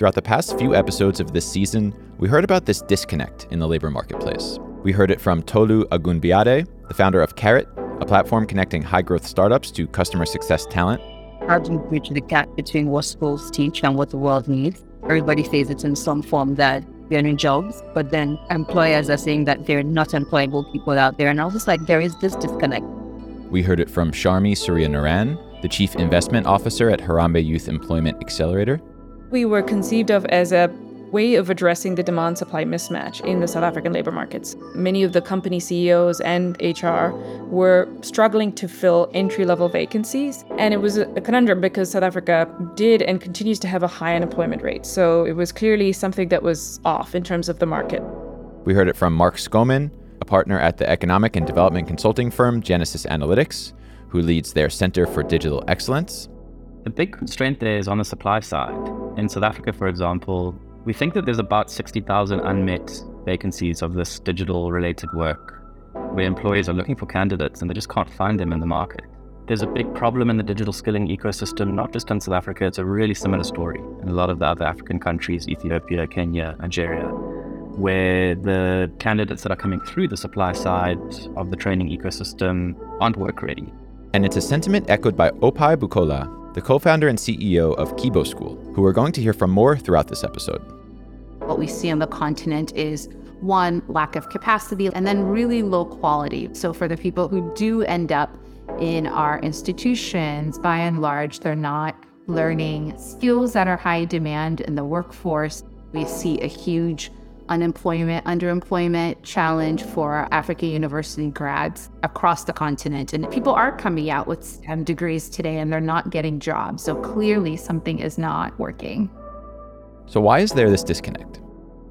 Throughout the past few episodes of this season, we heard about this disconnect in the labor marketplace. We heard it from Tolu Agunbiade, the founder of Carrot, a platform connecting high growth startups to customer success talent. How do you bridge the gap between what schools teach and what the world needs? Everybody says it's in some form that they're in jobs, but then employers are saying that they're not employable people out there. And I was just like, there is this disconnect. We heard it from Sharmi Surianarain, the Chief Investment Officer at Harambee Youth Employment Accelerator. We were conceived of as a way of addressing the demand supply mismatch in the South African labor markets. Many of the company CEOs and HR were struggling to fill entry level vacancies. And it was a conundrum because South Africa did and continues to have a high unemployment rate. So it was clearly something that was off in terms of the market. We heard it from Mark Schoeman, a partner at the economic and development consulting firm Genesis Analytics, who leads their Center for Digital Excellence. The big constraint there is on the supply side. In South Africa, for example, we think that there's about 60,000 unmet vacancies of this digital related work where employers are looking for candidates and they just can't find them in the market. There's a big problem in the digital skilling ecosystem, not just in South Africa, it's a really similar story in a lot of the other African countries, Ethiopia, Kenya, Nigeria, where the candidates that are coming through the supply side of the training ecosystem aren't work ready. And it's a sentiment echoed by Ope Bukola, the co founder and CEO of Kibo School, who we're going to hear from more throughout this episode. What we see on the continent is one, lack of capacity, and then really low quality. So, for the people who do end up in our institutions, by and large, they're not learning skills that are high demand in the workforce. We see a huge unemployment, underemployment challenge for African university grads across the continent. And people are coming out with STEM degrees today and they're not getting jobs. So clearly something is not working. So, why is there this disconnect?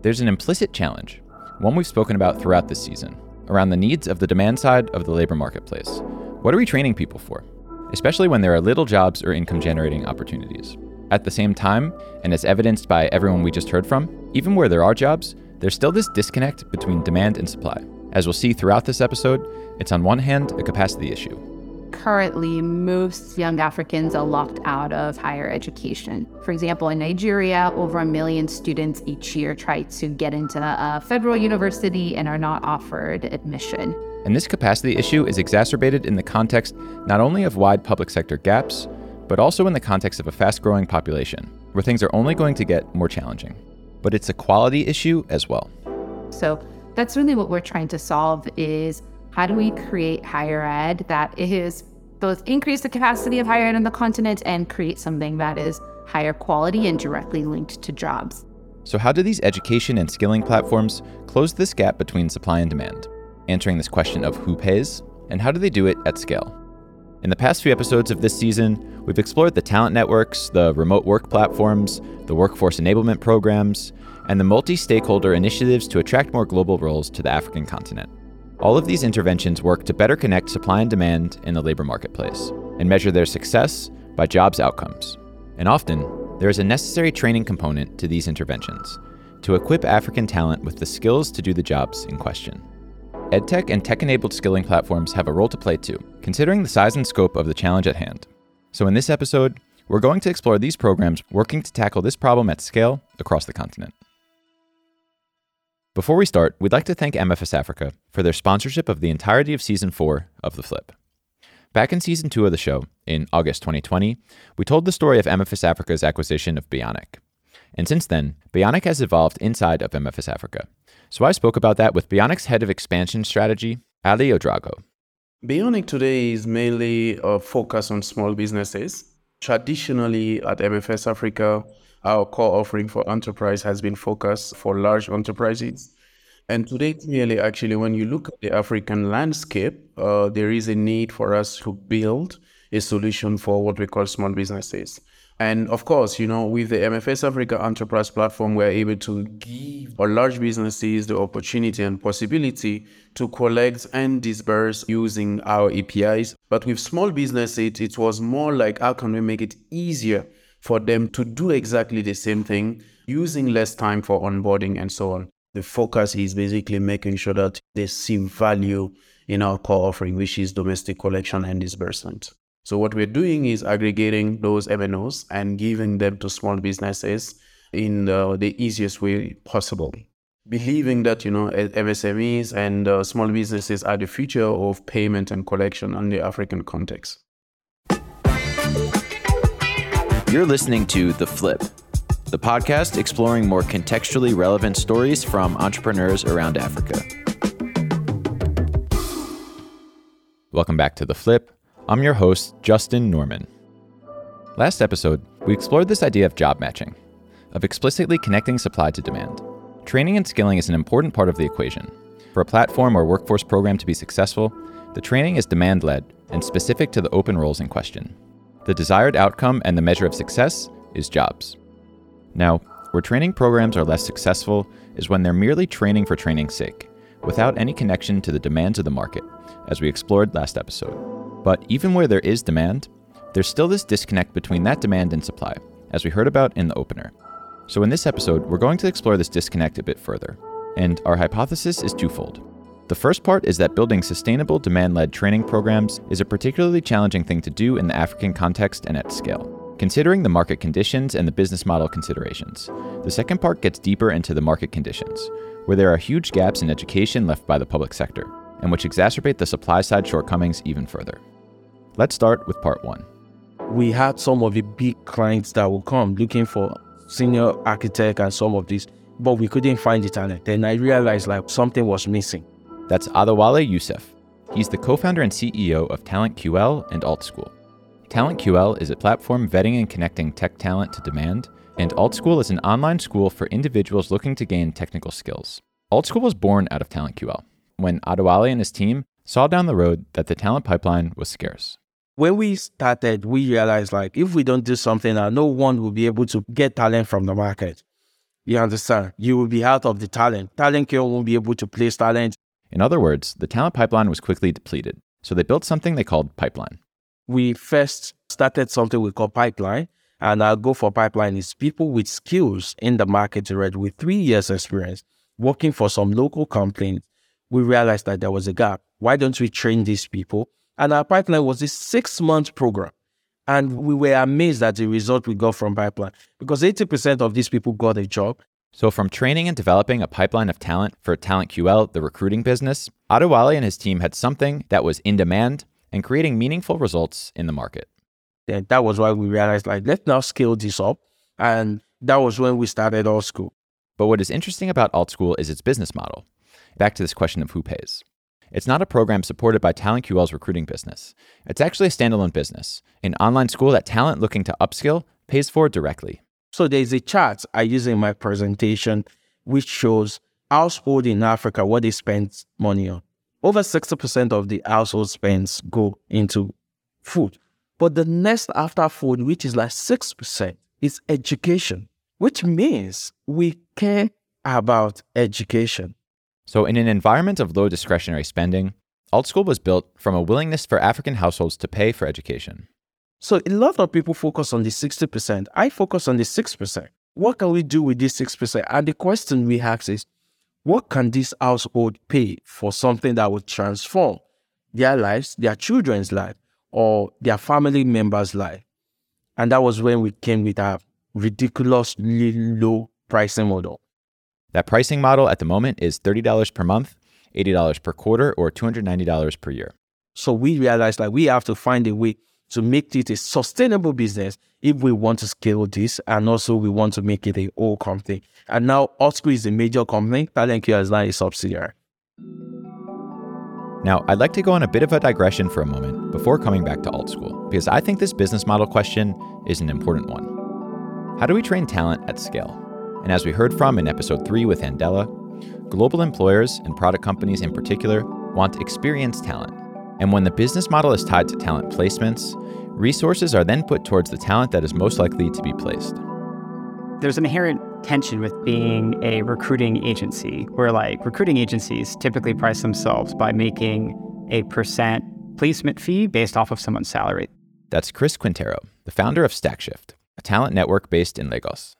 There's an implicit challenge, one we've spoken about throughout this season, around the needs of the demand side of the labor marketplace. What are we training people for? Especially when there are little jobs or income generating opportunities. At the same time, and as evidenced by everyone we just heard from, even where there are jobs, there's still this disconnect between demand and supply. As we'll see throughout this episode, it's on one hand a capacity issue. Currently, most young Africans are locked out of higher education. For example, in Nigeria, over a million students each year try to get into a federal university and are not offered admission. And this capacity issue is exacerbated in the context not only of wide public sector gaps, but also in the context of a fast growing population, where things are only going to get more challenging but it's a quality issue as well. So that's really what we're trying to solve is how do we create higher ed that is both increase the capacity of higher ed on the continent and create something that is higher quality and directly linked to jobs. So how do these education and skilling platforms close this gap between supply and demand? Answering this question of who pays and how do they do it at scale? In the past few episodes of this season, we've explored the talent networks, the remote work platforms, the workforce enablement programs, and the multi stakeholder initiatives to attract more global roles to the African continent. All of these interventions work to better connect supply and demand in the labor marketplace and measure their success by jobs outcomes. And often, there is a necessary training component to these interventions to equip African talent with the skills to do the jobs in question. EdTech and tech enabled skilling platforms have a role to play too, considering the size and scope of the challenge at hand. So, in this episode, we're going to explore these programs working to tackle this problem at scale across the continent. Before we start, we'd like to thank MFS Africa for their sponsorship of the entirety of Season 4 of The Flip. Back in Season 2 of the show, in August 2020, we told the story of MFS Africa's acquisition of Beyonic. And since then, Beyonic has evolved inside of MFS Africa, so I spoke about that with Beyonic's head of expansion strategy, Ali Ouedraogo. Beyonic today is mainly a focus on small businesses. Traditionally, at MFS Africa, our core offering for enterprise has been focused for large enterprises. And today, clearly, actually, when you look at the African landscape, uh, there is a need for us to build a solution for what we call small businesses. And of course, you know, with the MFS Africa Enterprise Platform, we're able to give our large businesses the opportunity and possibility to collect and disburse using our APIs. But with small businesses, it was more like how can we make it easier for them to do exactly the same thing using less time for onboarding and so on. The focus is basically making sure that they see value in our core offering, which is domestic collection and disbursement. So what we're doing is aggregating those MNOs and giving them to small businesses in uh, the easiest way possible. Believing that you know MSMEs and uh, small businesses are the future of payment and collection in the African context. You're listening to The Flip, the podcast exploring more contextually relevant stories from entrepreneurs around Africa. Welcome back to The Flip. I'm your host, Justin Norman. Last episode, we explored this idea of job matching, of explicitly connecting supply to demand. Training and skilling is an important part of the equation. For a platform or workforce program to be successful, the training is demand led and specific to the open roles in question. The desired outcome and the measure of success is jobs. Now, where training programs are less successful is when they're merely training for training's sake, without any connection to the demands of the market, as we explored last episode. But even where there is demand, there's still this disconnect between that demand and supply, as we heard about in the opener. So, in this episode, we're going to explore this disconnect a bit further. And our hypothesis is twofold. The first part is that building sustainable demand led training programs is a particularly challenging thing to do in the African context and at scale, considering the market conditions and the business model considerations. The second part gets deeper into the market conditions, where there are huge gaps in education left by the public sector, and which exacerbate the supply side shortcomings even further. Let's start with part one. We had some of the big clients that will come looking for senior architect and some of these, but we couldn't find the talent. Then I realized like something was missing. That's Adewale Yusuf. He's the co founder and CEO of Talent QL and Alt School. Talent QL is a platform vetting and connecting tech talent to demand, and Alt School is an online school for individuals looking to gain technical skills. Alt School was born out of Talent QL when Adewale and his team saw down the road that the talent pipeline was scarce. When we started, we realized like if we don't do something now, no one will be able to get talent from the market. You understand? You will be out of the talent. Talent QL won't be able to place talent. In other words, the talent pipeline was quickly depleted. So they built something they called Pipeline. We first started something we call Pipeline. And our goal for Pipeline is people with skills in the market already with three years experience working for some local companies. We realized that there was a gap. Why don't we train these people? And our pipeline was a six month program. And we were amazed at the result we got from pipeline because 80% of these people got a job. So, from training and developing a pipeline of talent for Talent QL, the recruiting business, Adewale and his team had something that was in demand and creating meaningful results in the market. And that was why we realized, like, let's now scale this up. And that was when we started Alt School. But what is interesting about Alt School is its business model. Back to this question of who pays. It's not a program supported by Talent QL's recruiting business. It's actually a standalone business, an online school that talent looking to upskill pays for directly. So there's a chart I use in my presentation which shows household in Africa what they spend money on. Over 60% of the household spends go into food. But the next after food, which is like 6%, is education, which means we care about education. So, in an environment of low discretionary spending, Alt School was built from a willingness for African households to pay for education. So, a lot of people focus on the 60%. I focus on the 6%. What can we do with this 6%? And the question we ask is, what can this household pay for something that would transform their lives, their children's life, or their family members' life? And that was when we came with our ridiculously low pricing model. That pricing model at the moment is $30 per month, $80 per quarter, or $290 per year. So we realized that we have to find a way to make it a sustainable business if we want to scale this and also we want to make it a whole company. And now AltSchool is a major company, Talent QL is now a subsidiary. Now, I'd like to go on a bit of a digression for a moment before coming back to Alt School, because I think this business model question is an important one. How do we train talent at scale? And as we heard from in episode 3 with Andela, global employers and product companies in particular want experienced talent. And when the business model is tied to talent placements, resources are then put towards the talent that is most likely to be placed. There's an inherent tension with being a recruiting agency, where like recruiting agencies typically price themselves by making a percent placement fee based off of someone's salary. That's Chris Quintero, the founder of StackShift, a talent network based in Lagos.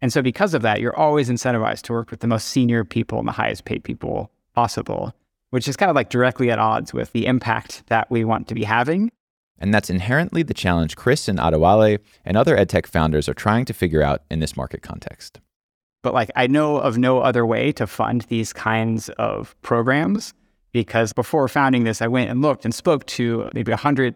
And so, because of that, you're always incentivized to work with the most senior people and the highest paid people possible, which is kind of like directly at odds with the impact that we want to be having. And that's inherently the challenge Chris and Adewale and other edtech founders are trying to figure out in this market context. But like I know of no other way to fund these kinds of programs because before founding this, I went and looked and spoke to maybe 100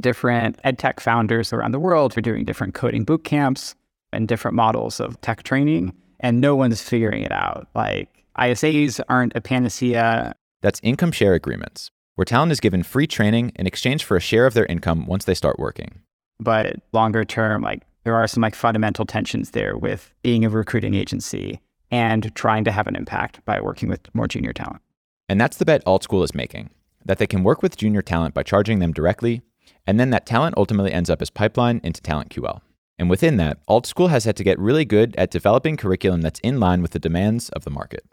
different edtech founders around the world who are doing different coding boot camps and different models of tech training, and no one's figuring it out. Like ISAs aren't a panacea. That's income share agreements, where talent is given free training in exchange for a share of their income once they start working. But longer term, like there are some like fundamental tensions there with being a recruiting agency and trying to have an impact by working with more junior talent. And that's the bet AltSchool is making that they can work with junior talent by charging them directly, and then that talent ultimately ends up as pipeline into TalentQL. And within that, AltSchool has had to get really good at developing curriculum that's in line with the demands of the market.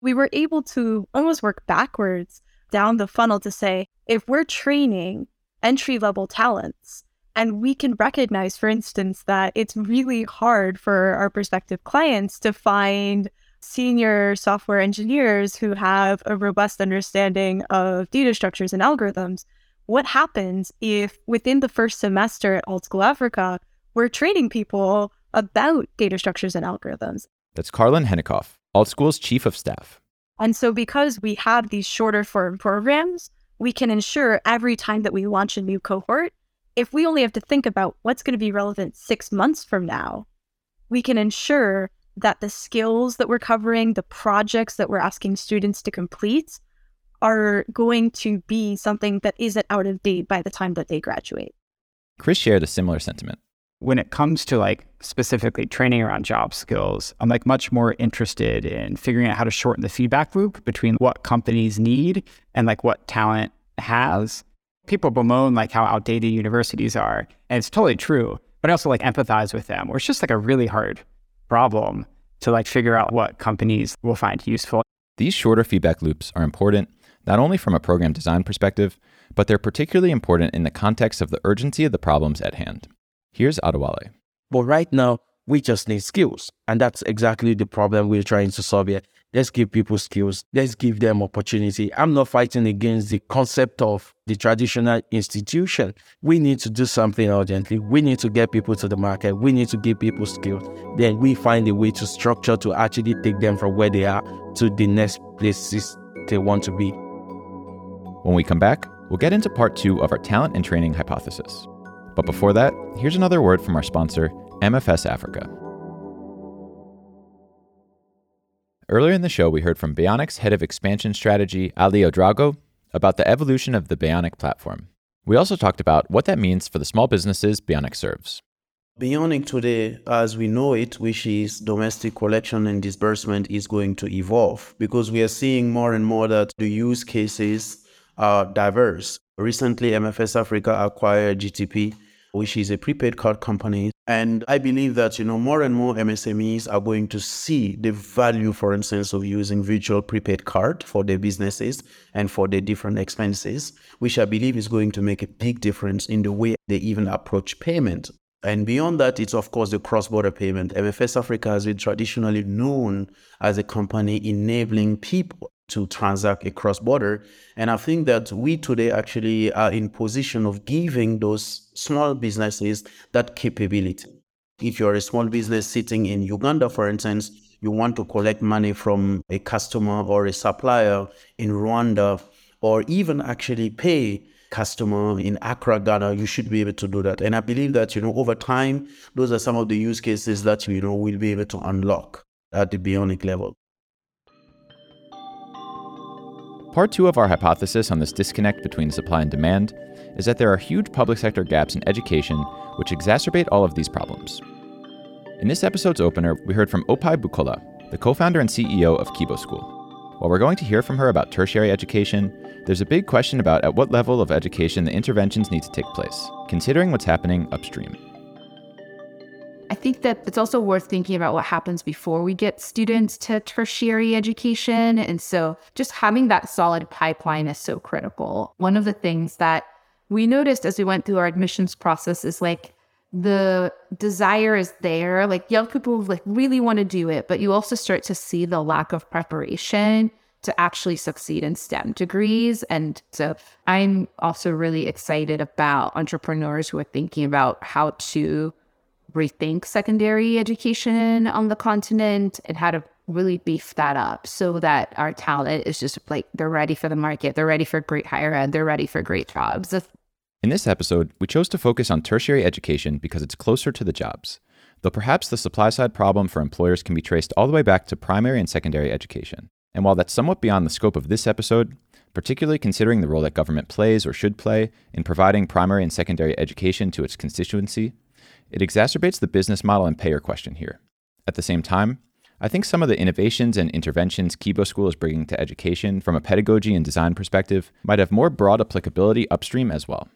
We were able to almost work backwards down the funnel to say if we're training entry level talents, and we can recognize, for instance, that it's really hard for our prospective clients to find senior software engineers who have a robust understanding of data structures and algorithms. What happens if within the first semester at AltSchool Africa, we're training people about data structures and algorithms? That's Karlyn Henikoff, AltSchool's chief of staff. And so, because we have these shorter form programs, we can ensure every time that we launch a new cohort, if we only have to think about what's going to be relevant six months from now, we can ensure that the skills that we're covering, the projects that we're asking students to complete, are going to be something that isn't out of date by the time that they graduate. Chris shared a similar sentiment. When it comes to like specifically training around job skills, I'm like much more interested in figuring out how to shorten the feedback loop between what companies need and like what talent has. People bemoan like how outdated universities are, and it's totally true. But I also like empathize with them, where it's just like a really hard problem to like figure out what companies will find useful. These shorter feedback loops are important not only from a program design perspective, but they're particularly important in the context of the urgency of the problems at hand. Here's Adewale. But right now, we just need skills. And that's exactly the problem we're trying to solve here. Let's give people skills. Let's give them opportunity. I'm not fighting against the concept of the traditional institution. We need to do something urgently. We need to get people to the market. We need to give people skills. Then we find a way to structure to actually take them from where they are to the next places they want to be. When we come back, we'll get into part two of our talent and training hypothesis. But before that, here's another word from our sponsor, MFS Africa. Earlier in the show, we heard from Beyonic's head of expansion strategy, Ali Ouedraogo, about the evolution of the Beyonic platform. We also talked about what that means for the small businesses Beyonic serves. Beyonic today, as we know it, which is domestic collection and disbursement, is going to evolve because we are seeing more and more that the use cases are diverse. Recently, MFS Africa acquired GTP, which is a prepaid card company and I believe that, you know, more and more MSMEs are going to see the value, for instance, of using virtual prepaid card for their businesses and for their different expenses, which I believe is going to make a big difference in the way they even approach payment. And beyond that, it's of course the cross-border payment. MFS Africa has been traditionally known as a company enabling people to transact across border. And I think that we today actually are in position of giving those small businesses that capability. If you're a small business sitting in Uganda, for instance, you want to collect money from a customer or a supplier in Rwanda, or even actually pay customer in Accra, Ghana, you should be able to do that. And I believe that, you know, over time, those are some of the use cases that, you know, we'll be able to unlock at the Beyonic level. Part two of our hypothesis on this disconnect between supply and demand is that there are huge public sector gaps in education which exacerbate all of these problems. In this episode's opener, we heard from Ope Bukola, the co founder and CEO of Kibo School. While we're going to hear from her about tertiary education, there's a big question about at what level of education the interventions need to take place, considering what's happening upstream. I think that it's also worth thinking about what happens before we get students to tertiary education. And so just having that solid pipeline is so critical. One of the things that we noticed as we went through our admissions process is like the desire is there. Like young people like really want to do it, but you also start to see the lack of preparation to actually succeed in STEM degrees. And so I'm also really excited about entrepreneurs who are thinking about how to rethink secondary education on the continent and how to really beef that up so that our talent is just like they're ready for the market, they're ready for great higher ed, they're ready for great jobs. In this episode, we chose to focus on tertiary education because it's closer to the jobs, though perhaps the supply side problem for employers can be traced all the way back to primary and secondary education. And while that's somewhat beyond the scope of this episode, particularly considering the role that government plays or should play in providing primary and secondary education to its constituency, it exacerbates the business model and payer question here. At the same time, I think some of the innovations and interventions Kibo School is bringing to education from a pedagogy and design perspective might have more broad applicability upstream as well.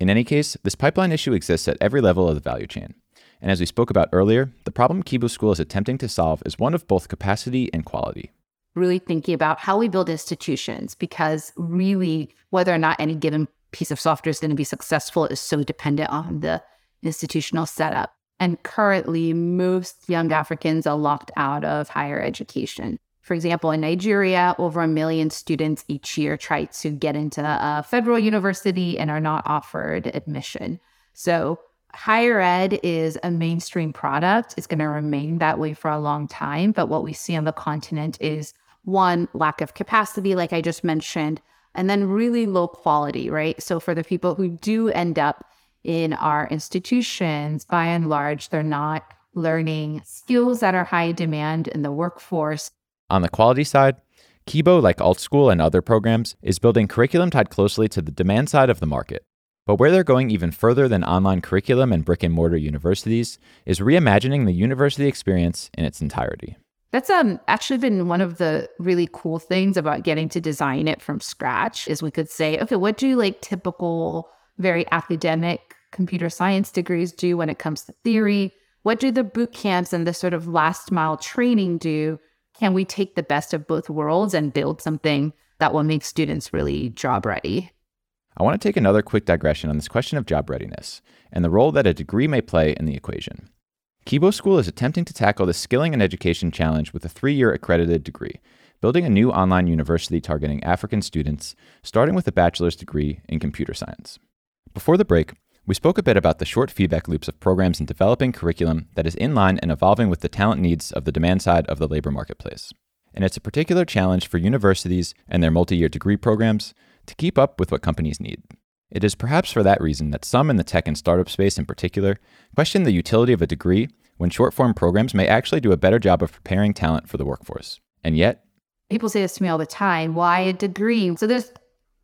In any case, this pipeline issue exists at every level of the value chain. And as we spoke about earlier, the problem Kibo School is attempting to solve is one of both capacity and quality. Really thinking about how we build institutions because really whether or not any given piece of software is going to be successful is so dependent on the institutional setup. And currently, most young Africans are locked out of higher education. For example, in Nigeria, over a million students each year try to get into a federal university and are not offered admission. So, higher ed is a mainstream product. It's going to remain that way for a long time. But what we see on the continent is one, lack of capacity, like I just mentioned, and then really low quality, right? So, for the people who do end up in our institutions, by and large, they're not learning skills that are high demand in the workforce. On the quality side, Kibo, like AltSchool and other programs, is building curriculum tied closely to the demand side of the market. But where they're going even further than online curriculum and brick and mortar universities is reimagining the university experience in its entirety. That's um actually been one of the really cool things about getting to design it from scratch is we could say, okay, what do like typical very academic computer science degrees do when it comes to theory? What do the boot camps and the sort of last mile training do? Can we take the best of both worlds and build something that will make students really job ready? I want to take another quick digression on this question of job readiness and the role that a degree may play in the equation. Kibo School is attempting to tackle the skilling and education challenge with a three year accredited degree, building a new online university targeting African students, starting with a bachelor's degree in computer science. Before the break, we spoke a bit about the short feedback loops of programs in developing curriculum that is in line and evolving with the talent needs of the demand side of the labor marketplace. And it's a particular challenge for universities and their multi year degree programs to keep up with what companies need. It is perhaps for that reason that some in the tech and startup space in particular question the utility of a degree when short form programs may actually do a better job of preparing talent for the workforce. And yet, people say this to me all the time why a degree? So there's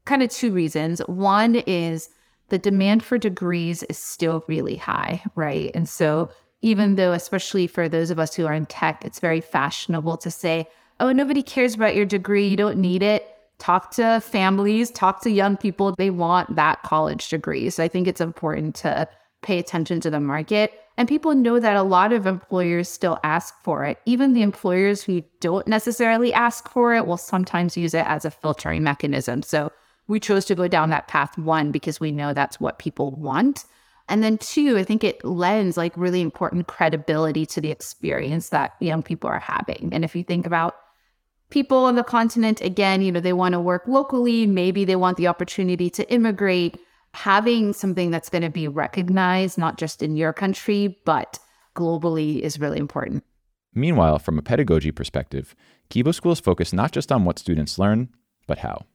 kind of two reasons. One is the demand for degrees is still really high, right? And so, even though, especially for those of us who are in tech, it's very fashionable to say, oh, nobody cares about your degree, you don't need it. Talk to families, talk to young people. They want that college degree. So, I think it's important to pay attention to the market. And people know that a lot of employers still ask for it. Even the employers who don't necessarily ask for it will sometimes use it as a filtering mechanism. So, we chose to go down that path one because we know that's what people want. And then two i think it lends like really important credibility to the experience that young people are having. And if you think about people on the continent again you know they want to work locally maybe they want the opportunity to immigrate. Having something that's going to be recognized not just in your country but globally is really important. Meanwhile from a pedagogy perspective kibo schools focus not just on what students learn but how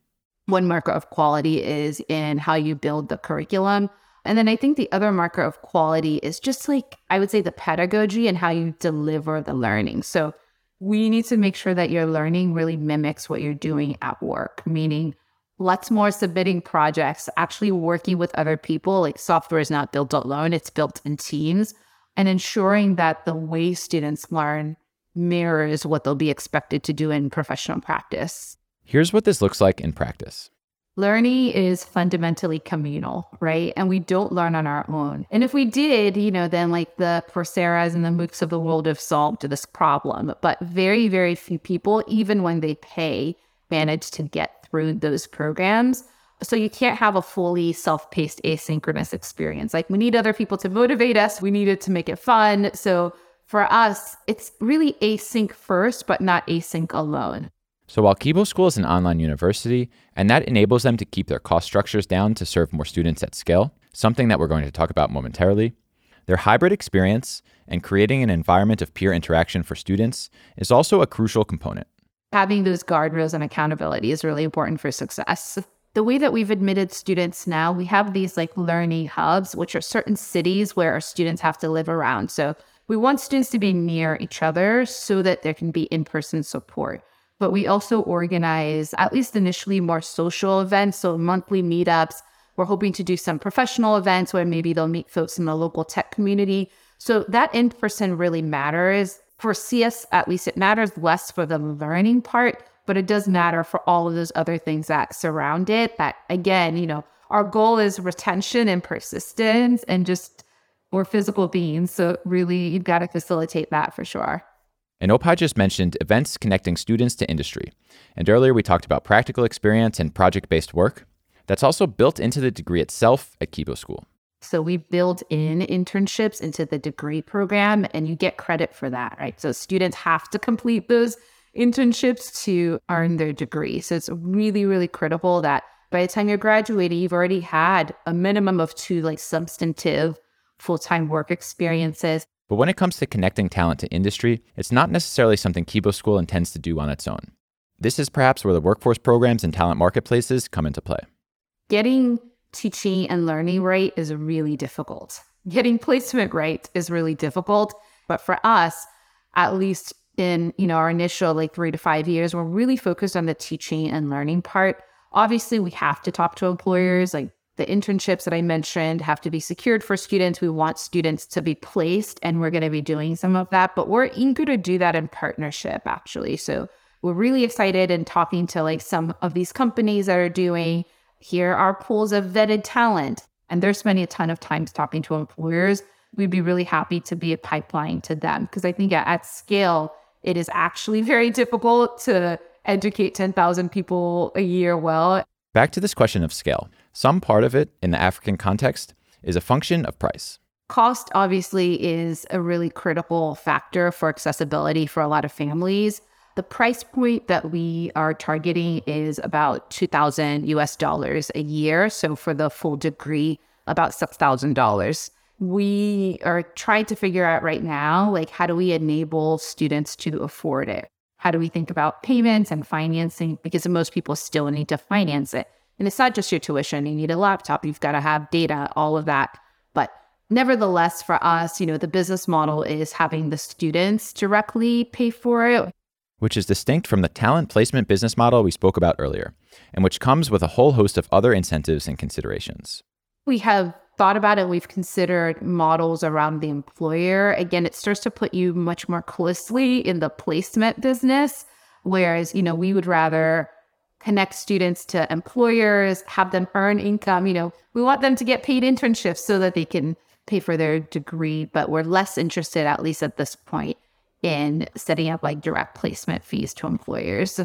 one marker of quality is in how you build the curriculum. And then I think the other marker of quality is just like, I would say, the pedagogy and how you deliver the learning. So we need to make sure that your learning really mimics what you're doing at work, meaning lots more submitting projects, actually working with other people. Like software is not built alone, it's built in teams, and ensuring that the way students learn mirrors what they'll be expected to do in professional practice. Here's what this looks like in practice. Learning is fundamentally communal, right? And we don't learn on our own. And if we did, you know, then like the Coursera's and the MOOCs of the world have solved this problem. But very, very few people, even when they pay, manage to get through those programs. So you can't have a fully self-paced asynchronous experience. Like we need other people to motivate us. We need it to make it fun. So for us, it's really async first, but not async alone. So while Kibo School is an online university, and that enables them to keep their cost structures down to serve more students at scale, something that we're going to talk about momentarily, their hybrid experience and creating an environment of peer interaction for students is also a crucial component. Having those guardrails and accountability is really important for success. The way that we've admitted students now, we have these like learning hubs, which are certain cities where our students have to live around. So we want students to be near each other so that there can be in person support. But we also organize, at least initially, more social events, so monthly meetups. We're hoping to do some professional events where maybe they'll meet folks in the local tech community. So that in person really matters. For CS, at least, it matters less for the learning part, but it does matter for all of those other things that surround it. That again, you know, our goal is retention and persistence and just we're physical beings. So really you've got to facilitate that for sure. And Ope just mentioned events connecting students to industry. And earlier we talked about practical experience and project based work. That's also built into the degree itself at Kibo School. So we build in internships into the degree program and you get credit for that, right? So students have to complete those internships to earn their degree. So it's really, really critical that by the time you're graduating, you've already had a minimum of two like substantive full time work experiences. But when it comes to connecting talent to industry, it's not necessarily something Kibo School intends to do on its own. This is perhaps where the workforce programs and talent marketplaces come into play. Getting teaching and learning right is really difficult. Getting placement right is really difficult. But for us, at least in you know our initial like three to five years, we're really focused on the teaching and learning part. Obviously, we have to talk to employers. Like the internships that I mentioned have to be secured for students. We want students to be placed, and we're going to be doing some of that. But we're eager to do that in partnership, actually. So we're really excited and talking to like some of these companies that are doing here are pools of vetted talent. And they're spending a ton of time talking to employers. We'd be really happy to be a pipeline to them because I think at, at scale, it is actually very difficult to educate 10,000 people a year well. Back to this question of scale. Some part of it in the African context is a function of price. Cost obviously is a really critical factor for accessibility for a lot of families. The price point that we are targeting is about 2000 US dollars a year. So for the full degree, about $6,000. We are trying to figure out right now, like, how do we enable students to afford it? How do we think about payments and financing? Because most people still need to finance it. And it's not just your tuition. You need a laptop, you've got to have data, all of that. But nevertheless, for us, you know, the business model is having the students directly pay for it which is distinct from the talent placement business model we spoke about earlier, and which comes with a whole host of other incentives and considerations. We have thought about it, we've considered models around the employer. Again, it starts to put you much more closely in the placement business, whereas, you know, we would rather connect students to employers, have them earn income. You know, we want them to get paid internships so that they can pay for their degree, but we're less interested, at least at this point, in setting up like direct placement fees to employers.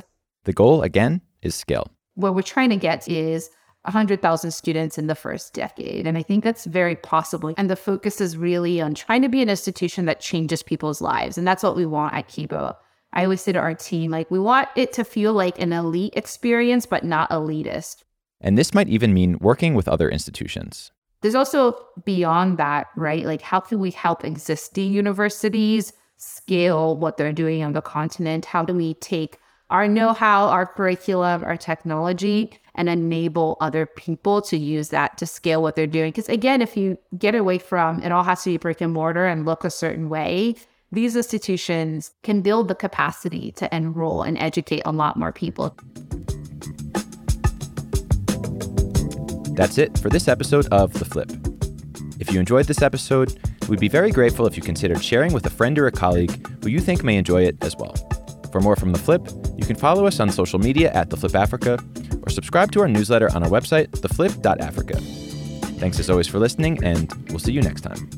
The goal, again, is scale. What we're trying to get is 100,000 students in the first decade. And I think that's very possible. And the focus is really on trying to be an institution that changes people's lives. And that's what we want at Kibo. I always say to our team, like, we want it to feel like an elite experience, but not elitist. And this might even mean working with other institutions. There's also beyond that, right? Like, how can we help existing universities scale what they're doing on the continent? How do we take our know how, our curriculum, our technology, and enable other people to use that to scale what they're doing? Because again, if you get away from it all has to be brick and mortar and look a certain way, these institutions can build the capacity to enroll and educate a lot more people. That's it for this episode of The Flip. If you enjoyed this episode, we'd be very grateful if you considered sharing with a friend or a colleague who you think may enjoy it as well. For more from The Flip, you can follow us on social media at The Flip Africa or subscribe to our newsletter on our website, theflip.africa. Thanks as always for listening, and we'll see you next time.